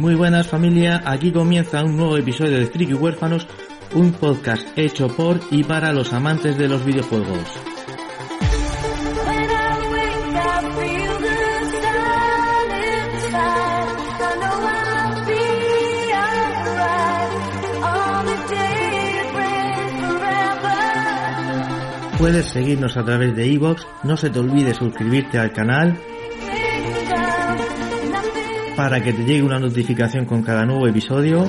Muy buenas familia, aquí comienza un nuevo episodio de Friki Huérfanos, un podcast hecho por y para los amantes de los videojuegos. Puedes seguirnos a través de iVoox, no se te olvide suscribirte al canal para que te llegue una notificación con cada nuevo episodio.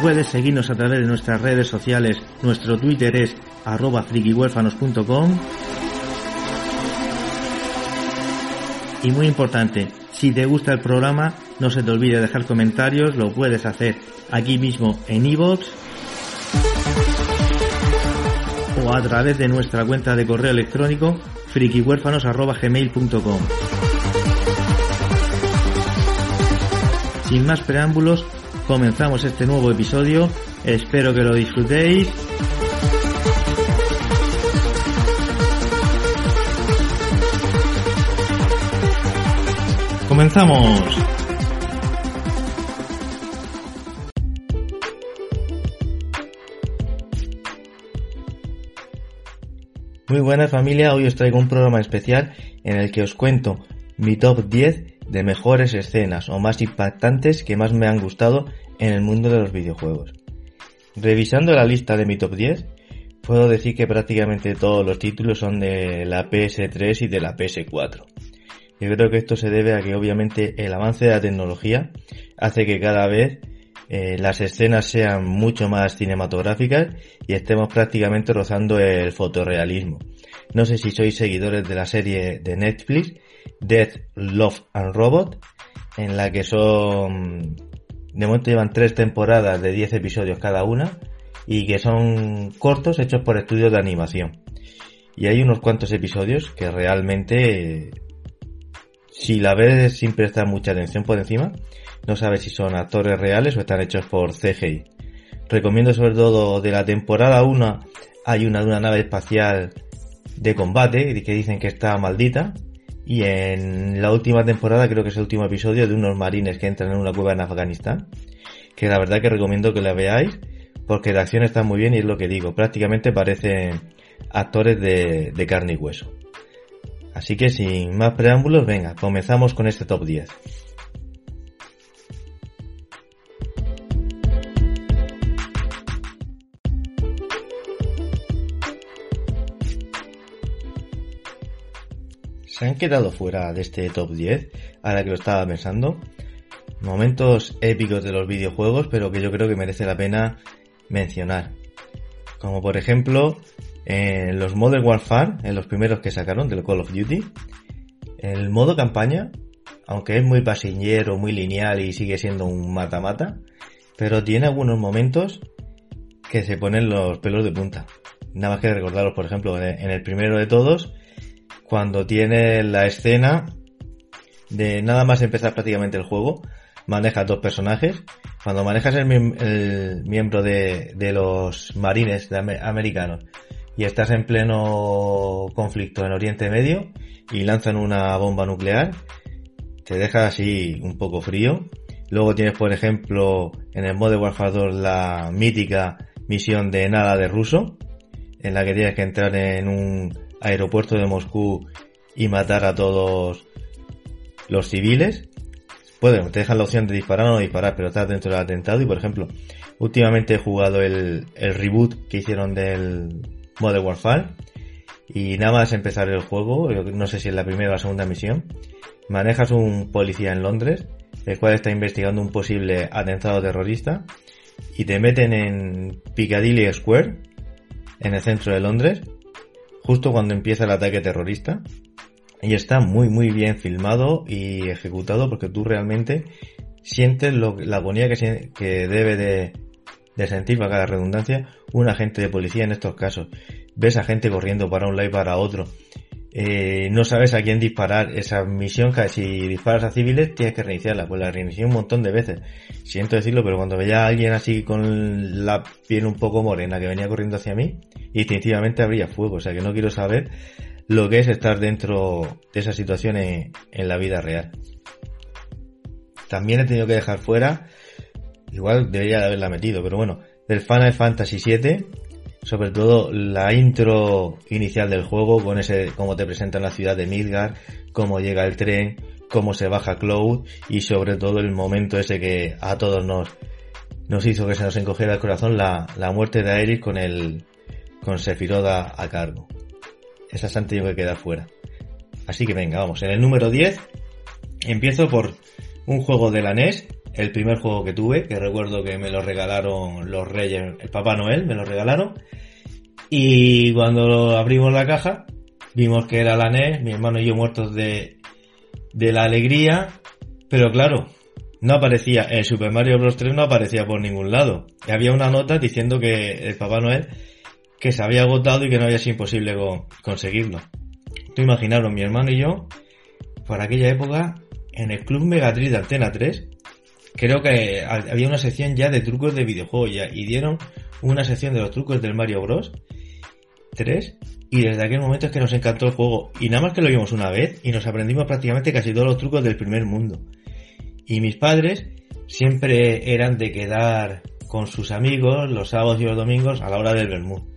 Puedes seguirnos a través de nuestras redes sociales. Nuestro Twitter es arroba frikihuérfanos.com. Y muy importante, si te gusta el programa, no se te olvide dejar comentarios, lo puedes hacer aquí mismo en iVoox o a través de nuestra cuenta de correo electrónico frikihuérfanos.gmail.com Sin más preámbulos, comenzamos este nuevo episodio. Espero que lo disfrutéis. ¡Comenzamos! Muy buena familia, hoy os traigo un programa especial en el que os cuento mi top 10 de mejores escenas o más impactantes que más me han gustado en el mundo de los videojuegos. Revisando la lista de mi top 10, puedo decir que prácticamente todos los títulos son de la PS3 y de la PS4. Yo creo que esto se debe a que obviamente el avance de la tecnología hace que cada vez eh, las escenas sean mucho más cinematográficas y estemos prácticamente rozando el fotorrealismo. No sé si sois seguidores de la serie de Netflix Death, Love and Robot, en la que son, de momento llevan tres temporadas de 10 episodios cada una y que son cortos hechos por estudios de animación. Y hay unos cuantos episodios que realmente, si la ves sin prestar mucha atención por encima, no sabes si son actores reales o están hechos por CGI. Recomiendo sobre todo de la temporada 1 hay una de una nave espacial de combate que dicen que está maldita y en la última temporada, creo que es el último episodio de unos marines que entran en una cueva en Afganistán. Que la verdad que recomiendo que la veáis. Porque la acción está muy bien y es lo que digo. Prácticamente parecen actores de, de carne y hueso. Así que sin más preámbulos, venga, comenzamos con este top 10. Se han quedado fuera de este top 10, ahora que lo estaba pensando. Momentos épicos de los videojuegos, pero que yo creo que merece la pena mencionar. Como por ejemplo, en los Modern Warfare, en los primeros que sacaron del Call of Duty, el modo campaña, aunque es muy pasillero, muy lineal y sigue siendo un mata-mata, pero tiene algunos momentos que se ponen los pelos de punta. Nada más que recordaros, por ejemplo, en el primero de todos, cuando tiene la escena de nada más empezar prácticamente el juego, manejas dos personajes. Cuando manejas el, miembro de, los marines americanos y estás en pleno conflicto en Oriente Medio y lanzan una bomba nuclear, te deja así un poco frío. Luego tienes, por ejemplo, en el modo Warfare 2 la mítica misión de nada de ruso, en la que tienes que entrar en un aeropuerto de Moscú y matar a todos los civiles. Pueden, te dejan la opción de disparar o no disparar, pero estás dentro del atentado. Y por ejemplo, últimamente he jugado el, reboot que hicieron del Modern Warfare. Y nada más empezar el juego, no sé si es la primera o la segunda misión, manejas un policía en Londres, el cual está investigando un posible atentado terrorista, y te meten en Piccadilly Square, en el centro de Londres, justo cuando empieza el ataque terrorista. Y está muy muy bien filmado y ejecutado porque tú realmente sientes lo, la agonía que, debe de, de sentir, para cada redundancia, un agente de policía en estos casos. Ves a gente corriendo para un lado y para otro. Eh, no sabes a quién disparar. Esa misión, si disparas a civiles, tienes que reiniciarla. Pues la reinicié un montón de veces. Siento decirlo, pero cuando veía a alguien así con la piel un poco morena que venía corriendo hacia mí, instintivamente habría fuego. O sea que no quiero saber lo que es estar dentro de esa situación en, la vida real. También he tenido que dejar fuera Igual debería de haberla metido, pero bueno, del Final Fantasy VII, sobre todo la intro inicial del juego, con ese, cómo te presentan la ciudad de Midgar, cómo llega el tren, cómo se baja Cloud, y sobre todo el momento ese que a todos nos, nos hizo que se nos encogiera el corazón, la, la muerte de Aerith con el, con Sephiroth a, cargo. Esa han tenido que quedar fuera. Así que venga, vamos. En el número 10, empiezo por un juego de la NES el primer juego que tuve, que recuerdo que me lo regalaron los Reyes, el Papá Noel, me lo regalaron. Y cuando abrimos la caja, vimos que era la NES, mi hermano y yo muertos de, de la alegría, pero claro, no aparecía, el Super Mario Bros. 3 no aparecía por ningún lado. Y había una nota diciendo que el Papá Noel que se había agotado y que no había sido imposible conseguirlo. Tú imaginaron, mi hermano y yo, por aquella época, en el Club Megatriz de Antena 3, creo que había una sección ya de trucos de videojuegos ya, y dieron una sección de los trucos del Mario Bros. 3 y desde aquel momento es que nos encantó el juego y nada más que lo vimos una vez y nos aprendimos prácticamente casi todos los trucos del primer mundo. Y mis padres siempre eran de quedar con sus amigos los sábados y los domingos a la hora del vermú.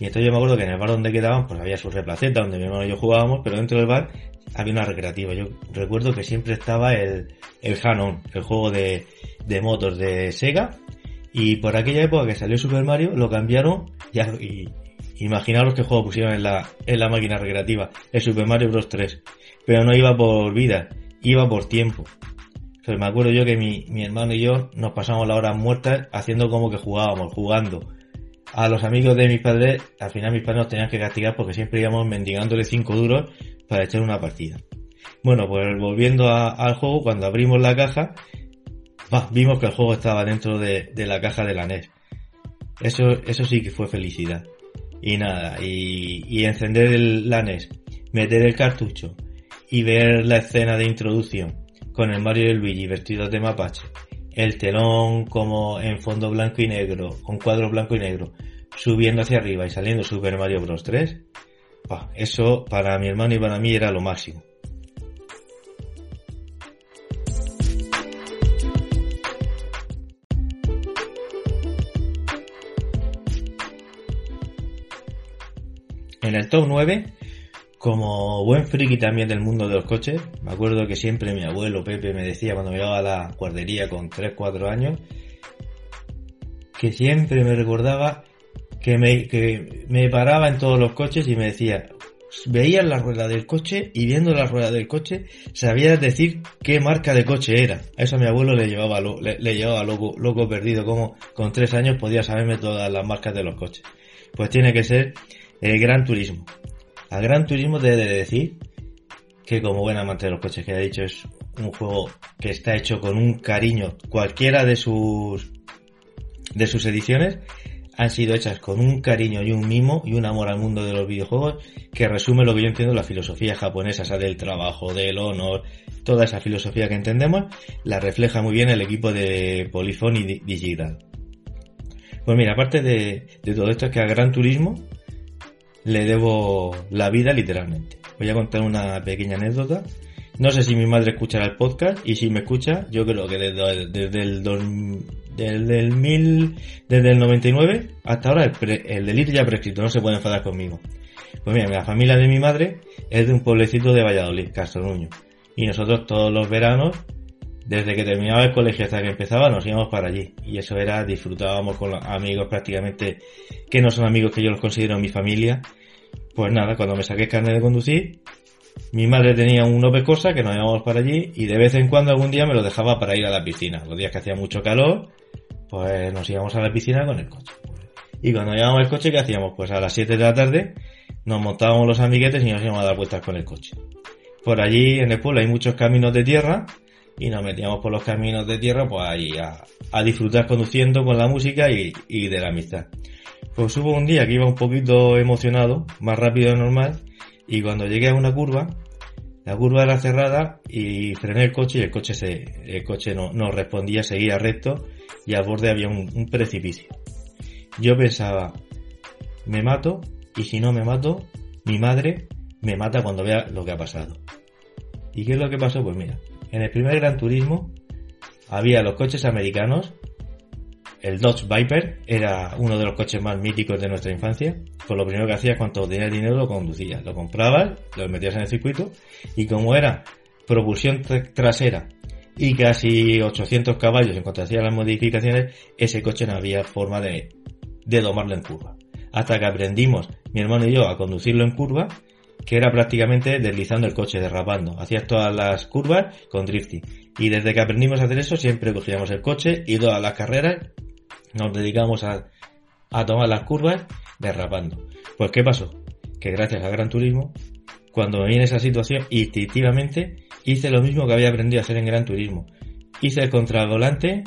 Y entonces yo me acuerdo que en el bar donde quedaban pues había su replaceta donde mi hermano y yo jugábamos, pero dentro del bar había una recreativa. Yo recuerdo que siempre estaba el, el Hanon, el juego de, de motos de Sega. Y por aquella época que salió Super Mario, lo cambiaron ya, y imaginaros qué juego pusieron en la, en la máquina recreativa, el Super Mario Bros. 3. Pero no iba por vida, iba por tiempo. Entonces me acuerdo yo que mi, mi hermano y yo nos pasamos la hora muertas haciendo como que jugábamos, jugando. A los amigos de mis padres, al final mis padres nos tenían que castigar porque siempre íbamos mendigándole 5 duros para echar una partida. Bueno, pues volviendo al juego, cuando abrimos la caja, vimos que el juego estaba dentro de, la caja de la NES. Eso, eso sí que fue felicidad. Y nada, y, encender el, la NES, meter el cartucho y ver la escena de introducción con el Mario y el Luigi vestidos de mapache, el telón como en fondo blanco y negro, con cuadro blanco y negro, subiendo hacia arriba y saliendo Super Mario Bros. 3, eso para mi hermano y para mí era lo máximo. En el top 9, como buen friki también del mundo de los coches, me acuerdo que siempre mi abuelo Pepe me decía cuando me iba a la guardería con 3-4 años, que siempre me recordaba que me, que me paraba en todos los coches y me decía, veías la rueda del coche y viendo la rueda del coche sabías decir qué marca de coche era. Eso a mi abuelo le llevaba, le, llevaba loco, loco perdido, como con tres años podía saberme todas las marcas de los coches. Pues tiene que ser el Gran Turismo. Al Gran Turismo te de decir que como buen amante de los coches que ha dicho es un juego que está hecho con un cariño cualquiera de sus de sus ediciones han sido hechas con un cariño y un mimo y un amor al mundo de los videojuegos que resume lo que yo entiendo la filosofía japonesa, esa del trabajo, del honor, toda esa filosofía que entendemos, la refleja muy bien el equipo de Polyphony Digital. Pues mira, aparte de, todo esto es que al Gran Turismo le debo la vida literalmente. Voy a contar una pequeña anécdota. No sé si mi madre escuchará el podcast y si me escucha, yo creo que desde, desde el desde el mil, desde el 99 hasta ahora el, el delito ya prescrito, no se puede enfadar conmigo. Pues mira, la familia de mi madre es de un pueblecito de Valladolid, Castronuño. Y nosotros todos los veranos, desde que terminaba el colegio hasta que empezaba, nos íbamos para allí. Y eso era, disfrutábamos con los amigos prácticamente, que no son amigos que yo los considero mi familia. Pues nada, cuando me saqué carne de conducir, mi madre tenía un Opel Corsa que nos íbamos para allí y de vez en cuando algún día me lo dejaba para ir a la piscina. Los días que hacía mucho calor, pues nos íbamos a la piscina con el coche. Y cuando llevábamos el coche, ¿qué hacíamos? Pues a las 7 de la tarde nos montábamos los amiguetes y nos íbamos a dar vueltas con el coche. Por allí en el pueblo hay muchos caminos de tierra y nos metíamos por los caminos de tierra pues ahí a, disfrutar conduciendo con la música y, y, de la amistad. Pues hubo un día que iba un poquito emocionado, más rápido de normal, y cuando llegué a una curva, la curva era cerrada y frené el coche y el coche se, el coche no, respondía, seguía recto y al borde había un, precipicio. Yo pensaba, me mato y si no me mato, mi madre me mata cuando vea lo que ha pasado. ¿Y qué es lo que pasó? Pues mira, en el primer Gran Turismo había los coches americanos el Dodge Viper era uno de los coches más míticos de nuestra infancia. Pues lo primero que hacías cuando tenías dinero lo conducías. Lo comprabas, lo metías en el circuito y como era propulsión trasera y casi 800 caballos en cuanto hacía las modificaciones, ese coche no había forma de, de domarlo en curva. Hasta que aprendimos, mi hermano y yo, a conducirlo en curva, que era prácticamente deslizando el coche, derrapando. Hacías todas las curvas con drifting. Y desde que aprendimos a hacer eso, siempre cogíamos el coche y todas las carreras nos dedicamos a, tomar las curvas derrapando. Pues ¿qué pasó? Que gracias al Gran Turismo, cuando me viene esa situación, instintivamente hice lo mismo que había aprendido a hacer en Gran Turismo. Hice el contravolante,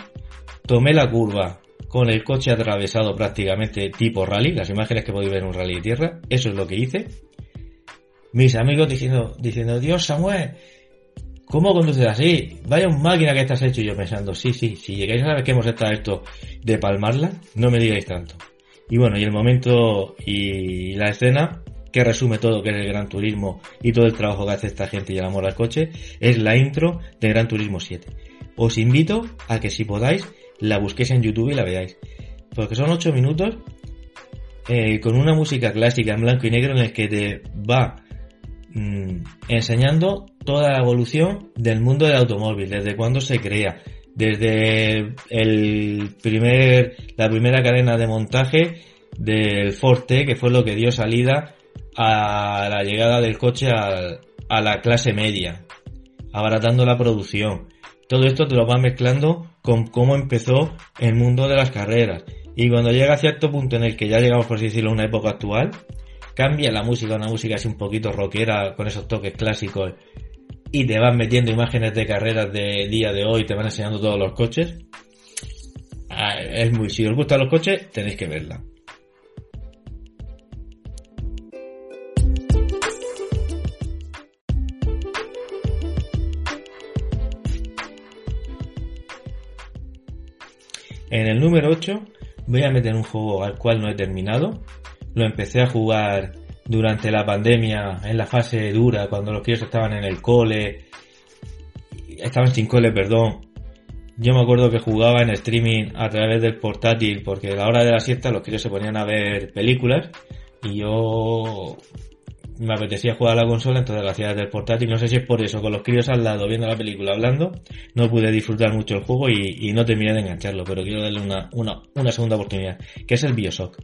tomé la curva con el coche atravesado prácticamente tipo rally, las imágenes que podéis ver en un rally de tierra, eso es lo que hice. Mis amigos diciendo, diciendo, Dios Samuel, ¿Cómo conduces así? Vaya un máquina que estás hecho. Y yo pensando, sí, sí, si llegáis a ver que hemos estado esto de palmarla, no me digáis tanto. Y bueno, y el momento y la escena que resume todo que es el Gran Turismo y todo el trabajo que hace esta gente y el amor al coche, es la intro de Gran Turismo 7. Os invito a que si podáis la busquéis en YouTube y la veáis. Porque son 8 minutos eh, con una música clásica en blanco y negro en el que te va Mm, enseñando toda la evolución del mundo del automóvil, desde cuando se crea, desde el primer, la primera cadena de montaje del Forte, que fue lo que dio salida a la llegada del coche a, a la clase media, abaratando la producción. Todo esto te lo va mezclando con cómo empezó el mundo de las carreras. Y cuando llega a cierto punto en el que ya llegamos, por así decirlo, a una época actual, cambia la música, una música así un poquito rockera, con esos toques clásicos, y te van metiendo imágenes de carreras de día de hoy, te van enseñando todos los coches. Ah, es muy, si os gustan los coches, tenéis que verla. En el número 8 voy a meter un juego al cual no he terminado, lo empecé a jugar durante la pandemia, en la fase dura, cuando los críos estaban en el cole, estaban sin cole, perdón. Yo me acuerdo que jugaba en streaming a través del portátil, porque a la hora de la siesta los críos se ponían a ver películas y yo me apetecía jugar a la consola, entonces lo hacía desde el portátil. No sé si es por eso, con los críos al lado viendo la película hablando, no pude disfrutar mucho el juego y, no terminé de engancharlo, pero quiero darle una, una, una segunda oportunidad, que es el Bioshock.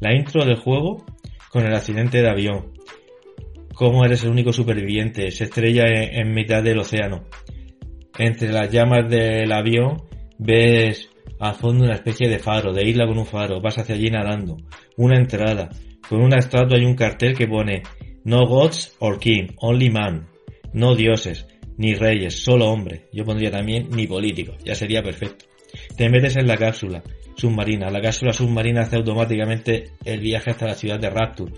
La intro del juego con el accidente de avión. Cómo eres el único superviviente. Se estrella en, mitad del océano. Entre las llamas del avión ves al fondo una especie de faro, de isla con un faro. Vas hacia allí nadando. Una entrada. Con una estatua y un cartel que pone No gods or king, only man. No dioses, ni reyes, solo hombre. Yo pondría también ni político. Ya sería perfecto. Te metes en la cápsula submarina. La cápsula submarina hace automáticamente el viaje hasta la ciudad de Rapture,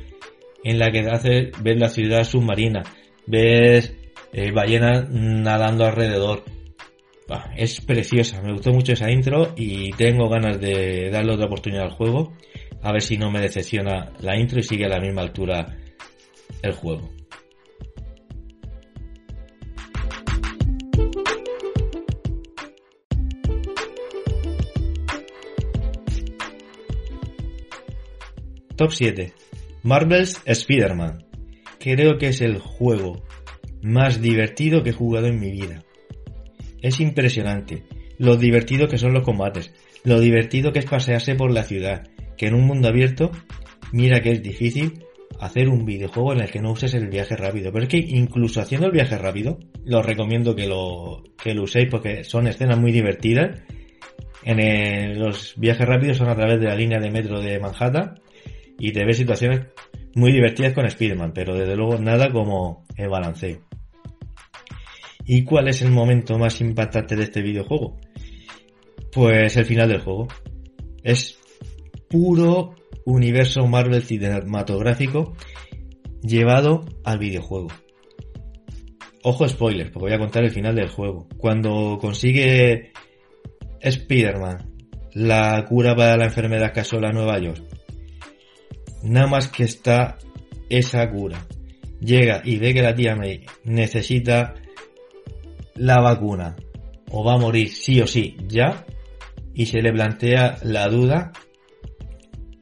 en la que hace ver la ciudad submarina, ves eh, ballenas nadando alrededor. es preciosa, me gustó mucho esa intro y tengo ganas de darle otra oportunidad al juego, a ver si no me decepciona la intro y sigue a la misma altura el juego. Top 7. Marvel's Spider-Man. Creo que es el juego más divertido que he jugado en mi vida. Es impresionante lo divertido que son los combates, lo divertido que es pasearse por la ciudad, que en un mundo abierto, mira que es difícil hacer un videojuego en el que no uses el viaje rápido. Pero es que incluso haciendo el viaje rápido, lo recomiendo que lo, que lo uséis porque son escenas muy divertidas En los viajes rápidos son a través de la línea de metro de Manhattan y te ves situaciones muy divertidas con Spider-Man, pero desde luego nada como el balanceo. ¿Y cuál es el momento más impactante de este videojuego? Pues el final del juego. Es puro universo Marvel cinematográfico llevado al videojuego. Ojo spoiler, porque voy a contar el final del juego. Cuando consigue Spider-Man la cura para la enfermedad que asola Nueva York, nada más que está esa cura, llega y ve que la tía May necesita la vacuna o va a morir sí o sí ya y se le plantea la duda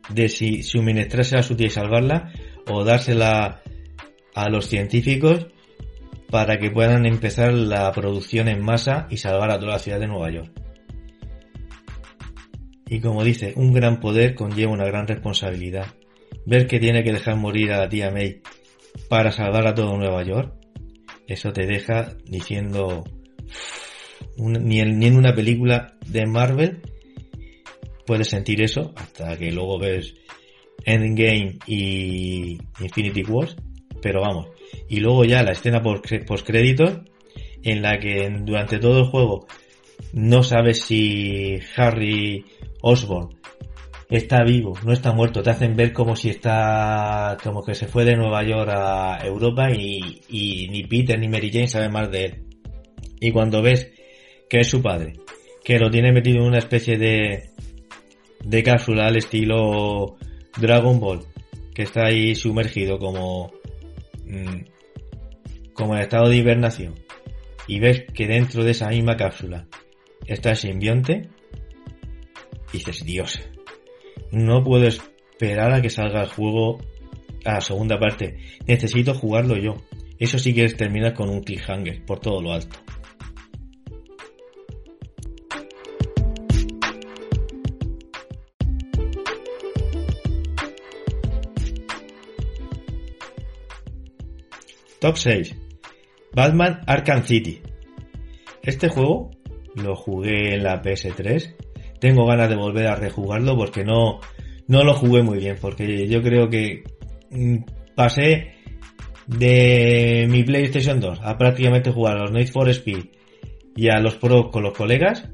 de si suministrársela a su tía y salvarla o dársela a los científicos para que puedan empezar la producción en masa y salvar a toda la ciudad de Nueva York. Y como dice, un gran poder conlleva una gran responsabilidad. Ver que tiene que dejar morir a la tía May para salvar a todo Nueva York, eso te deja diciendo ni, en, ni en una película de Marvel puedes sentir eso hasta que luego ves Endgame y Infinity Wars, pero vamos. Y luego ya la escena post créditos en la que durante todo el juego no sabes si Harry Osborn está vivo, no está muerto, te hacen ver como si está, como que se fue de Nueva York a Europa y, ni Peter ni Mary Jane saben más de él. Y cuando ves que es su padre, que lo tiene metido en una especie de, de cápsula al estilo Dragon Ball, que está ahí sumergido como, mm, como en estado de hibernación, y ves que dentro de esa misma cápsula está el simbionte, dices, Dios, no puedo esperar a que salga el juego a la segunda parte. Necesito jugarlo yo. Eso sí que es terminar con un cliffhanger por todo lo alto. Top 6. Batman Arkham City. Este juego lo jugué en la PS3. Tengo ganas de volver a rejugarlo porque no, no lo jugué muy bien. Porque yo creo que mm, pasé de mi PlayStation 2 a prácticamente jugar a los Need for Speed y a los Pro con los colegas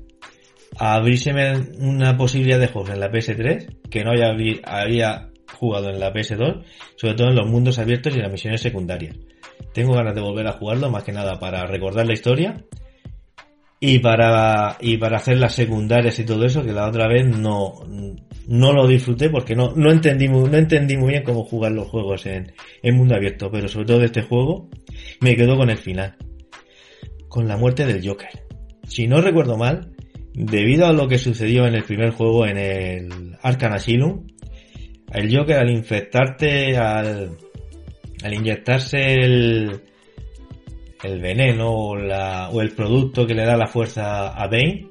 a abrirse una posibilidad de juegos en la PS3 que no había, había jugado en la PS2, sobre todo en los mundos abiertos y las misiones secundarias. Tengo ganas de volver a jugarlo, más que nada para recordar la historia y para, y para hacer las secundarias y todo eso, que la otra vez no, no lo disfruté porque no, no entendí muy, no entendí muy bien cómo jugar los juegos en, en mundo abierto, pero sobre todo de este juego me quedo con el final. Con la muerte del Joker. Si no recuerdo mal, debido a lo que sucedió en el primer juego en el Arkham Asylum, el Joker al infectarte al, al inyectarse el, el veneno o, la, o el producto que le da la fuerza a Bane,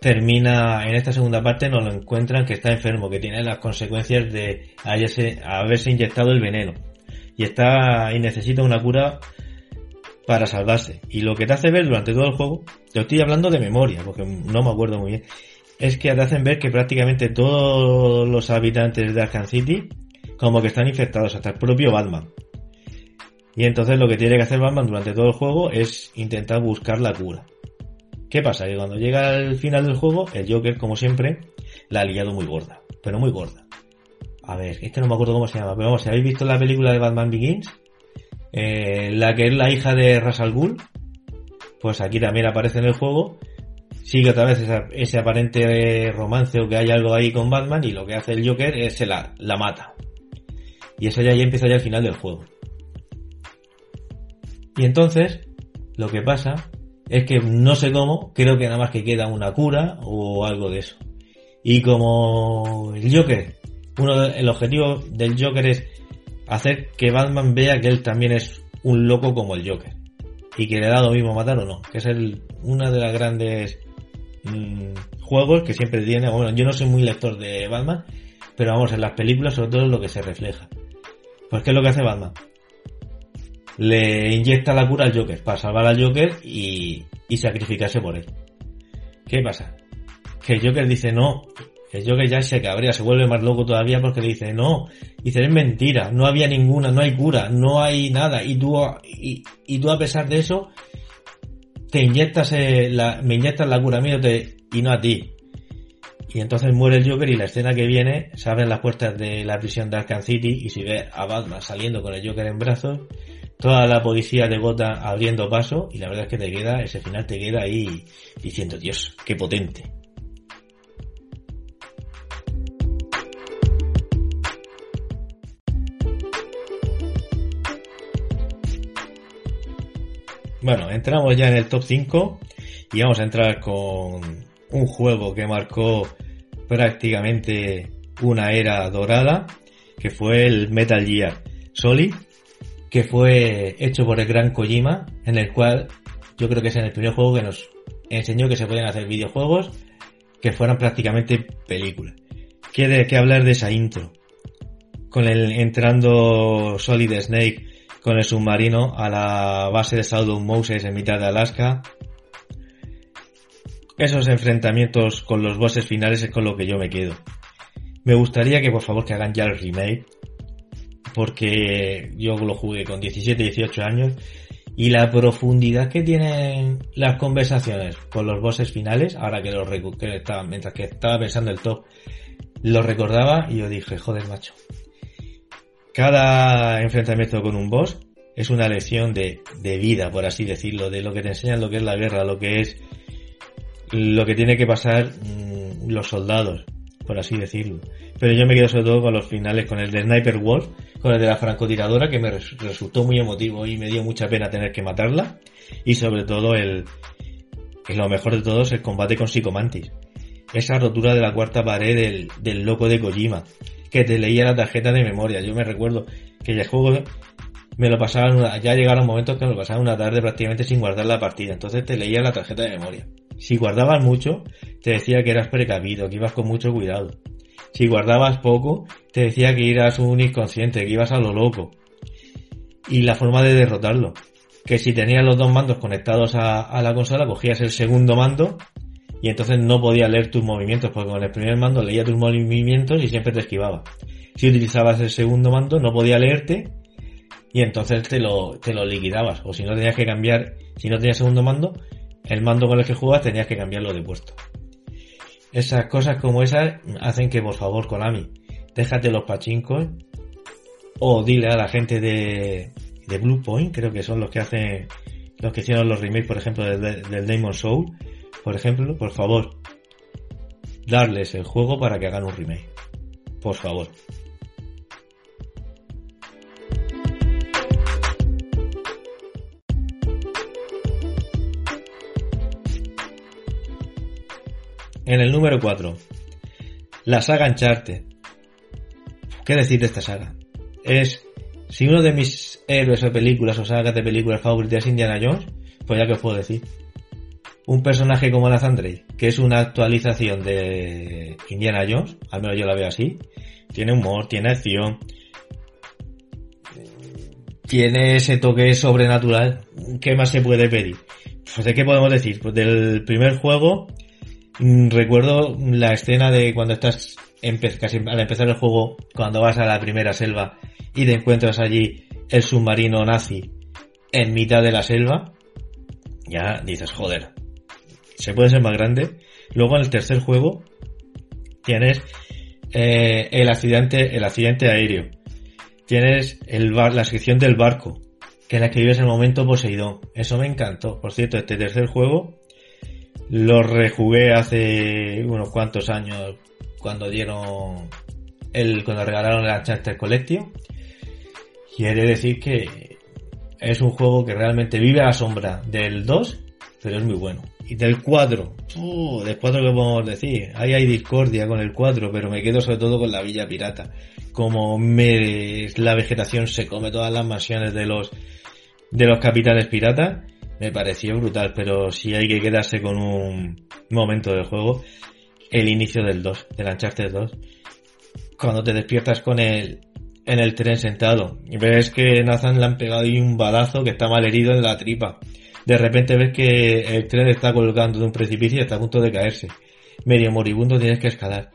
termina en esta segunda parte nos lo encuentran que está enfermo, que tiene las consecuencias de haberse inyectado el veneno y está y necesita una cura para salvarse. Y lo que te hace ver durante todo el juego, te estoy hablando de memoria, porque no me acuerdo muy bien, es que te hacen ver que prácticamente todos los habitantes de Arkham City como que están infectados, hasta el propio Batman. Y entonces lo que tiene que hacer Batman durante todo el juego es intentar buscar la cura. ¿Qué pasa? Que cuando llega al final del juego, el Joker, como siempre, la ha liado muy gorda. Pero muy gorda. A ver, es que no me acuerdo cómo se llama. Pero vamos, si habéis visto la película de Batman Begins, eh, la que es la hija de Ras al Ghul, pues aquí también aparece en el juego. Sigue otra vez ese aparente romance o que hay algo ahí con Batman y lo que hace el Joker es se la, mata. Y eso ya, ya empieza ya al final del juego. Y entonces, lo que pasa es que no sé cómo, creo que nada más que queda una cura o algo de eso. Y como el Joker, uno el objetivo del Joker es hacer que Batman vea que él también es un loco como el Joker. Y que le da lo mismo matar o no. Que es el, una de las grandes mm, juegos que siempre tiene. Bueno, yo no soy muy lector de Batman, pero vamos, en las películas sobre todo es lo que se refleja. Pues ¿qué es lo que hace Batman? Le inyecta la cura al Joker para salvar al Joker y, y sacrificarse por él. ¿Qué pasa? que el Joker dice no, el Joker ya se cabrea, se vuelve más loco todavía porque le dice no, dice es mentira, no había ninguna, no hay cura, no hay nada, y tú, y, y tú a pesar de eso, te inyectas eh, la, me inyectas la cura mía y no a ti. Y entonces muere el Joker y la escena que viene se abren las puertas de la prisión de Arkham City y se ve a Batman saliendo con el Joker en brazos, toda la policía de Gotham abriendo paso y la verdad es que te queda, ese final te queda ahí diciendo, Dios, qué potente. Bueno, entramos ya en el top 5 y vamos a entrar con un juego que marcó prácticamente una era dorada, que fue el Metal Gear Solid, que fue hecho por el gran Kojima, en el cual yo creo que es el primer juego que nos enseñó que se pueden hacer videojuegos que fueran prácticamente películas. Quiere que hablar de esa intro, con el entrando Solid Snake con el submarino a la base de Southern Moses en mitad de Alaska. Esos enfrentamientos con los bosses finales es con lo que yo me quedo. Me gustaría que por favor que hagan ya el remake, porque yo lo jugué con 17, 18 años y la profundidad que tienen las conversaciones con los bosses finales, ahora que los que estaba, mientras que estaba pensando el top, lo recordaba y yo dije, joder macho, cada enfrentamiento con un boss es una lección de, de, vida, por así decirlo, de lo que te enseñan lo que es la guerra, lo que es lo que tiene que pasar mmm, los soldados, por así decirlo. Pero yo me quedo sobre todo con los finales, con el de Sniper Wolf, con el de la francotiradora, que me resultó muy emotivo y me dio mucha pena tener que matarla. Y sobre todo el, lo mejor de todo es el combate con Psicomantis. Esa rotura de la cuarta pared del, del loco de Kojima que te leía la tarjeta de memoria. Yo me recuerdo que el juego me lo pasaba, ya llegaron momentos que me lo pasaba una tarde prácticamente sin guardar la partida. Entonces te leía la tarjeta de memoria. Si guardabas mucho, te decía que eras precavido, que ibas con mucho cuidado. Si guardabas poco, te decía que eras un inconsciente, que ibas a lo loco. Y la forma de derrotarlo. Que si tenías los dos mandos conectados a, la consola, cogías el segundo mando y entonces no podía leer tus movimientos, porque con el primer mando leía tus movimientos y siempre te esquivaba. Si utilizabas el segundo mando no podía leerte y entonces te lo, te lo liquidabas. O si no tenías que cambiar, si no tenías segundo mando, el mando con el que jugabas tenías que cambiarlo de puesto. Esas cosas como esas hacen que por favor Konami, déjate los pachincos o dile a la gente de, de Blue Point, creo que son los que hacen, los que hicieron los remakes por ejemplo del Demon Soul, por ejemplo, por favor, darles el juego para que hagan un remake. Por favor. En el número 4, la saga Uncharted. ¿Qué decir de esta saga? Es, si uno de mis héroes o películas o sagas de películas favoritas es Indiana Jones, pues ya que os puedo decir un personaje como Nathan Drake, que es una actualización de Indiana Jones, al menos yo la veo así, tiene humor, tiene acción, tiene ese toque sobrenatural, ¿qué más se puede pedir? Pues de qué podemos decir? Pues del primer juego, recuerdo la escena de cuando estás al empezar el juego, cuando vas a la primera selva y te encuentras allí el submarino nazi en mitad de la selva, ya dices, joder, se puede ser más grande. Luego en el tercer juego tienes eh, el accidente, el accidente aéreo. Tienes el bar, la sección del barco, que en la que vives el momento Poseidón. Eso me encantó. Por cierto, este tercer juego lo rejugué hace unos cuantos años cuando dieron el, cuando regalaron el Uncharted Collection. Quiere decir que es un juego que realmente vive a la sombra del 2, pero es muy bueno. Y del 4, uh, del 4 que podemos decir, ahí hay discordia con el 4, pero me quedo sobre todo con la Villa Pirata. Como me, la vegetación se come todas las mansiones de los, de los capitales piratas, me pareció brutal, pero si hay que quedarse con un momento del juego, el inicio del 2, del Uncharted 2. Cuando te despiertas con el, en el tren sentado y ves que Nathan le han pegado ahí un balazo que está mal herido en la tripa de repente ves que el tren está colgando de un precipicio y está a punto de caerse. medio moribundo tienes que escalar.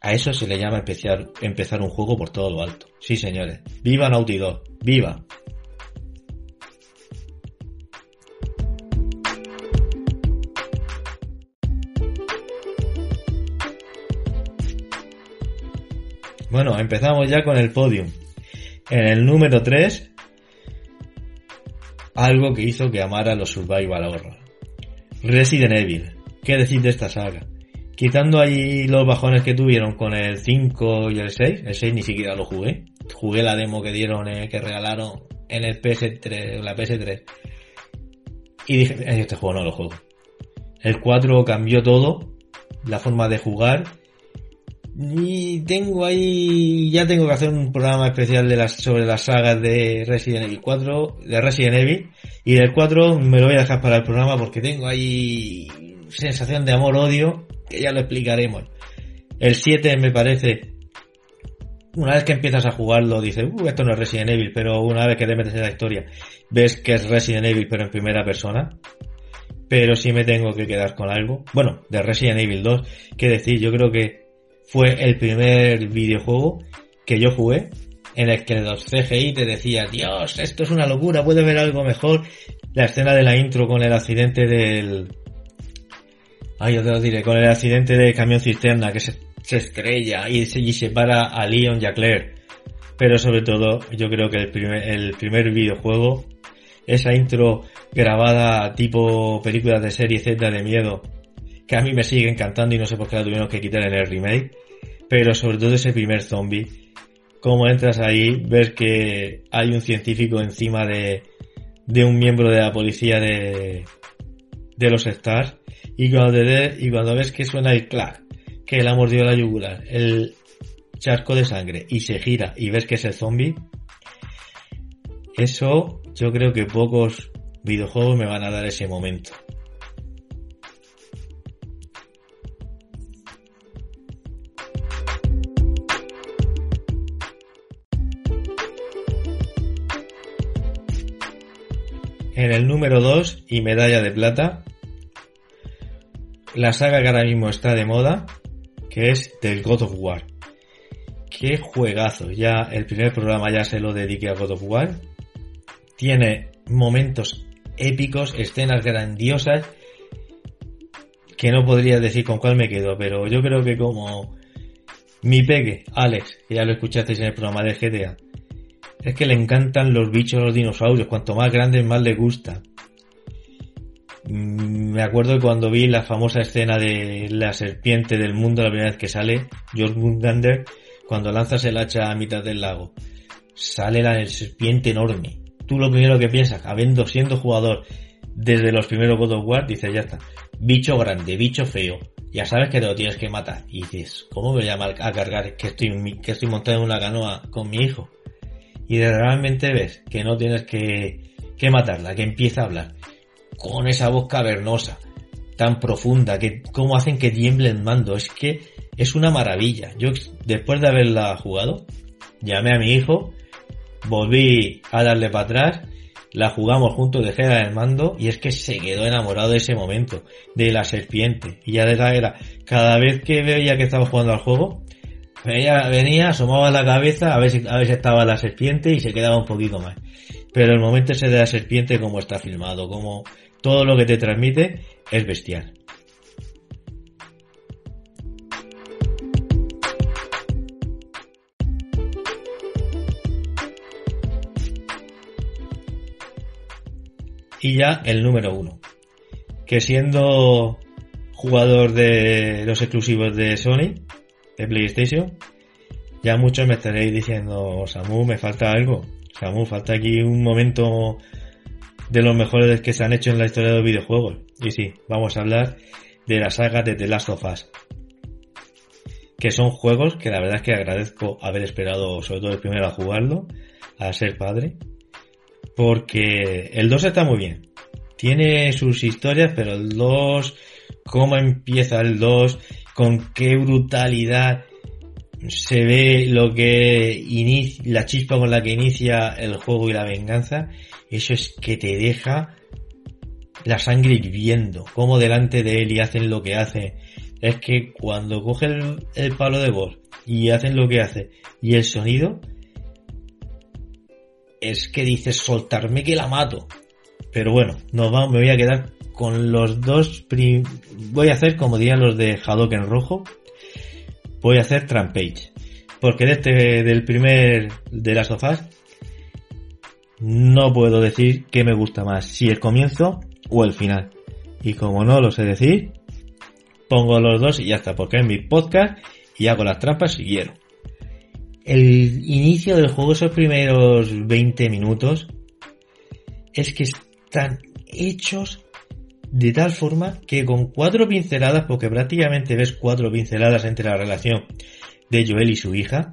A eso se le llama especial, empezar un juego por todo lo alto. Sí, señores. ¡Viva Naughty Dog! ¡Viva! Bueno, empezamos ya con el podium. En el número 3, algo que hizo que amara los Survival Horror. Resident Evil. ¿Qué decir de esta saga? Quitando ahí los bajones que tuvieron con el 5 y el 6, el 6 ni siquiera lo jugué. Jugué la demo que dieron, eh, que regalaron en el PS3, la PS3. Y dije, este juego no lo juego. El 4 cambió todo, la forma de jugar, y tengo ahí, ya tengo que hacer un programa especial de las, sobre las sagas de Resident Evil 4, de Resident Evil, y del 4 me lo voy a dejar para el programa porque tengo ahí sensación de amor-odio, que ya lo explicaremos. El 7 me parece, una vez que empiezas a jugarlo, dices, uh, esto no es Resident Evil, pero una vez que te metes en la historia, ves que es Resident Evil, pero en primera persona. Pero si me tengo que quedar con algo. Bueno, de Resident Evil 2, que decir, yo creo que fue el primer videojuego que yo jugué en el que los CGI te decía, Dios, esto es una locura, puede ver algo mejor. La escena de la intro con el accidente del... Ay, yo te lo diré, con el accidente de camión cisterna que se, estrella y se, y a Leon y a Claire. Pero sobre todo, yo creo que el primer, el primer videojuego, esa intro grabada tipo películas de serie Z de miedo, que a mí me sigue encantando y no sé por qué la tuvieron que quitar en el remake, pero sobre todo ese primer zombie, como entras ahí, ves que hay un científico encima de, de un miembro de la policía de, de los Stars, y cuando, y cuando ves que suena el clac, que le ha mordido la yugular, el charco de sangre, y se gira y ves que es el zombie, eso yo creo que pocos videojuegos me van a dar ese momento. En el número 2 y medalla de plata, la saga que ahora mismo está de moda, que es del God of War. Qué juegazo, ya el primer programa ya se lo dediqué a God of War. Tiene momentos épicos, escenas grandiosas, que no podría decir con cuál me quedo, pero yo creo que como mi peque, Alex, que ya lo escuchasteis en el programa de GTA, es que le encantan los bichos, los dinosaurios. Cuanto más grandes, más le gusta. Mm, me acuerdo cuando vi la famosa escena de la serpiente del mundo la primera vez que sale, George Mundander, cuando lanzas el hacha a mitad del lago. Sale la serpiente enorme. Tú lo primero que piensas, habiendo siendo jugador desde los primeros God of War, dices, ya está. Bicho grande, bicho feo. Ya sabes que te lo tienes que matar. Y dices, ¿cómo me voy a cargar que estoy, que estoy montado en una canoa con mi hijo? Y realmente ves que no tienes que, que matarla, que empieza a hablar con esa voz cavernosa, tan profunda, que cómo hacen que tiemble el mando, es que es una maravilla. Yo después de haberla jugado, llamé a mi hijo, volví a darle para atrás, la jugamos juntos, dejé el mando y es que se quedó enamorado de ese momento, de la serpiente. Y ya de era, cada vez que veía que estaba jugando al juego, ella venía, asomaba la cabeza a ver, si, a ver si estaba la serpiente y se quedaba un poquito más. Pero el momento ese de la serpiente, como está filmado, como todo lo que te transmite, es bestial. Y ya el número uno. Que siendo jugador de los exclusivos de Sony, de PlayStation, ya muchos me estaréis diciendo, Samu, me falta algo. Samu, falta aquí un momento de los mejores que se han hecho en la historia de los videojuegos. Y sí, vamos a hablar de la saga de The Last of Us. Que son juegos que la verdad es que agradezco haber esperado, sobre todo el primero a jugarlo, a ser padre. Porque el 2 está muy bien. Tiene sus historias, pero el 2, cómo empieza el 2, con qué brutalidad se ve lo que inicia, la chispa con la que inicia el juego y la venganza, eso es que te deja la sangre hirviendo, como delante de él y hacen lo que hacen, es que cuando coge el, palo de voz y hacen lo que hace y el sonido, es que dices soltarme que la mato. Pero bueno, nos vamos, me voy a quedar con los dos voy a hacer como dirían los de Hadoken rojo voy a hacer Trampage porque de este del primer de las sofás no puedo decir que me gusta más si el comienzo o el final. Y como no lo sé decir pongo los dos y ya está porque es mi podcast y hago las trampas si quiero. El inicio del juego esos primeros 20 minutos es que están hechos de tal forma que con cuatro pinceladas, porque prácticamente ves cuatro pinceladas entre la relación de Joel y su hija,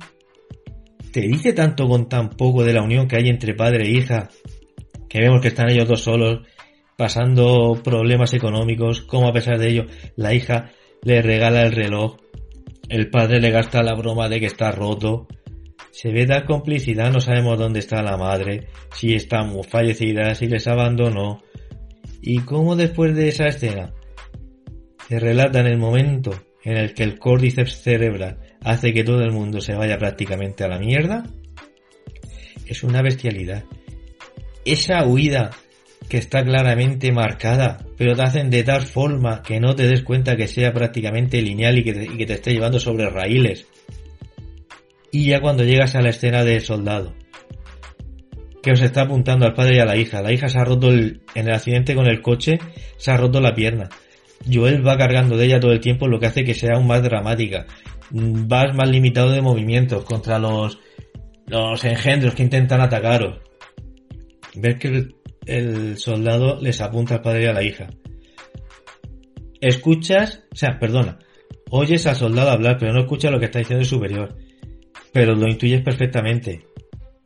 te dice tanto con tan poco de la unión que hay entre padre e hija, que vemos que están ellos dos solos, pasando problemas económicos, como a pesar de ello la hija le regala el reloj, el padre le gasta la broma de que está roto, se ve tal complicidad, no sabemos dónde está la madre, si está muy fallecida, si les abandonó, y cómo después de esa escena se relata en el momento en el que el córdiceps cerebral hace que todo el mundo se vaya prácticamente a la mierda, es una bestialidad. Esa huida que está claramente marcada, pero te hacen de tal forma que no te des cuenta que sea prácticamente lineal y que te, y que te esté llevando sobre raíles. Y ya cuando llegas a la escena del soldado, que os está apuntando al padre y a la hija. La hija se ha roto el, en el accidente con el coche, se ha roto la pierna. Joel va cargando de ella todo el tiempo, lo que hace que sea aún más dramática. Mm, vas más limitado de movimientos contra los, los engendros que intentan atacaros. Ves que el, el soldado les apunta al padre y a la hija. Escuchas, o sea, perdona, oyes al soldado hablar, pero no escuchas lo que está diciendo el superior. Pero lo intuyes perfectamente.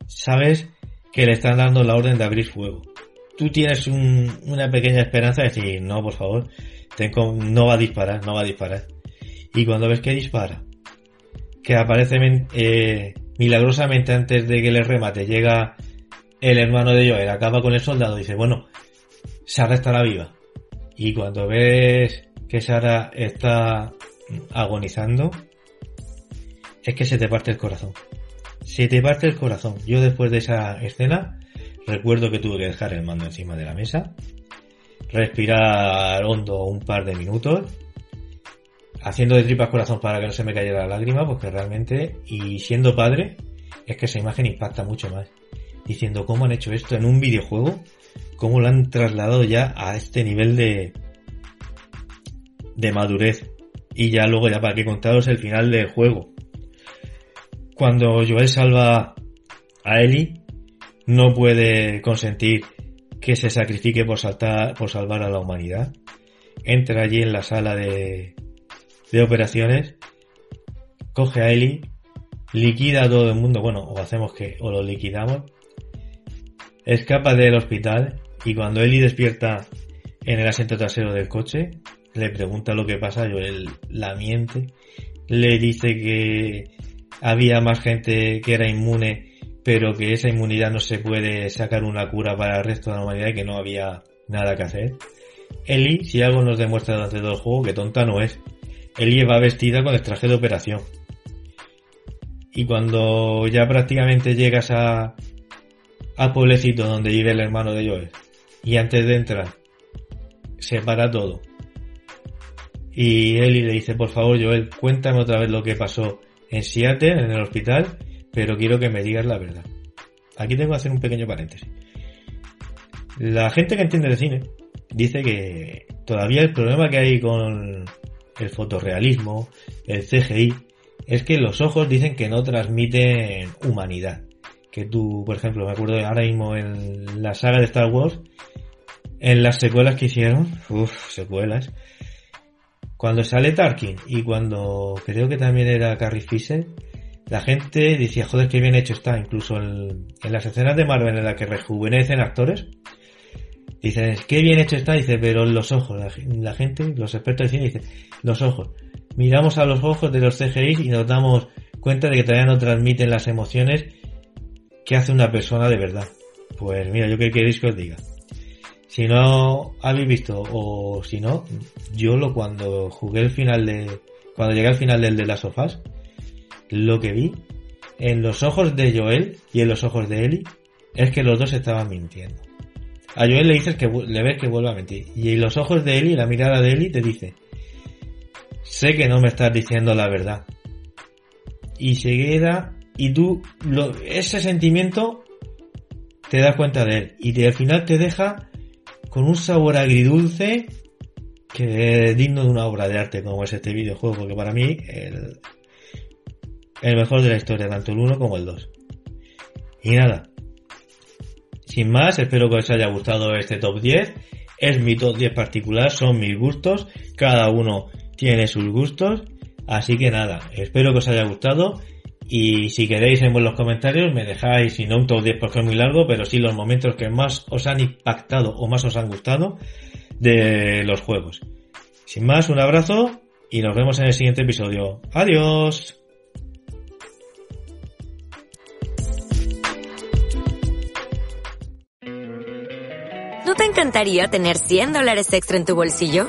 Sabes que le están dando la orden de abrir fuego. Tú tienes una pequeña esperanza de decir, no, por favor, no va a disparar, no va a disparar. Y cuando ves que dispara, que aparece eh, milagrosamente antes de que le remate, llega el hermano de Joel, acaba con el soldado dice, bueno, Sara estará viva. Y cuando ves que Sara está agonizando, es que se te parte el corazón se te parte el corazón. Yo después de esa escena recuerdo que tuve que dejar el mando encima de la mesa, respirar hondo un par de minutos, haciendo de tripas corazón para que no se me cayera la lágrima, porque realmente, y siendo padre, es que esa imagen impacta mucho más. Diciendo cómo han hecho esto en un videojuego, cómo lo han trasladado ya a este nivel de, de madurez. Y ya luego, ya para que contaros el final del juego cuando Joel salva a Ellie, no puede consentir que se sacrifique por, salvar a la humanidad. Entra allí en la sala de, de operaciones, coge a Ellie, liquida a todo el mundo, bueno, o hacemos que, o lo liquidamos, escapa del hospital y cuando Ellie despierta en el asiento trasero del coche, le pregunta lo que pasa, Joel la miente, le dice que había más gente que era inmune, pero que esa inmunidad no se puede sacar una cura para el resto de la humanidad y que no había nada que hacer. Ellie, si algo nos demuestra durante todo el juego, que tonta no es. Ellie va vestida con el traje de operación. Y cuando ya prácticamente llegas a, al pueblecito donde vive el hermano de Joel, y antes de entrar, se para todo. Y Ellie le dice, por favor Joel, cuéntame otra vez lo que pasó en Seattle, en el hospital, pero quiero que me digas la verdad. Aquí tengo que hacer un pequeño paréntesis. La gente que entiende de cine dice que todavía el problema que hay con el fotorrealismo, el CGI, es que los ojos dicen que no transmiten humanidad. Que tú, por ejemplo, me acuerdo ahora mismo en la saga de Star Wars, en las secuelas que hicieron, uff, secuelas, cuando sale Tarkin y cuando creo que también era Carrie Fisher, la gente decía, joder, qué bien hecho está. Incluso en, las escenas de Marvel en las que rejuvenecen actores, dicen, qué bien hecho está, dice, pero los ojos, la, gente, los expertos de cine dicen, los ojos. Miramos a los ojos de los CGI y nos damos cuenta de que todavía no transmiten las emociones que hace una persona de verdad. Pues mira, yo qué queréis que os diga. Si no habéis visto, o si no, yo lo cuando jugué el final de, cuando llegué al final del de las sofás, lo que vi en los ojos de Joel y en los ojos de Ellie es que los dos estaban mintiendo. A Joel le dices que le ves que vuelve a mentir. Y en los ojos de Ellie, la mirada de Ellie te dice, sé que no me estás diciendo la verdad. Y se queda, y tú, ese sentimiento, te das cuenta de él. Y al final te deja con un sabor agridulce que es digno de una obra de arte como es este videojuego, porque para mí el, el mejor de la historia, tanto el 1 como el 2. Y nada, sin más, espero que os haya gustado este top 10. Es mi top 10 particular, son mis gustos, cada uno tiene sus gustos, así que nada, espero que os haya gustado y si queréis en los comentarios me dejáis, si no un top 10 porque es muy largo, pero sí los momentos que más os han impactado o más os han gustado de los juegos. Sin más, un abrazo y nos vemos en el siguiente episodio. Adiós. ¿No te encantaría tener 100 dólares extra en tu bolsillo?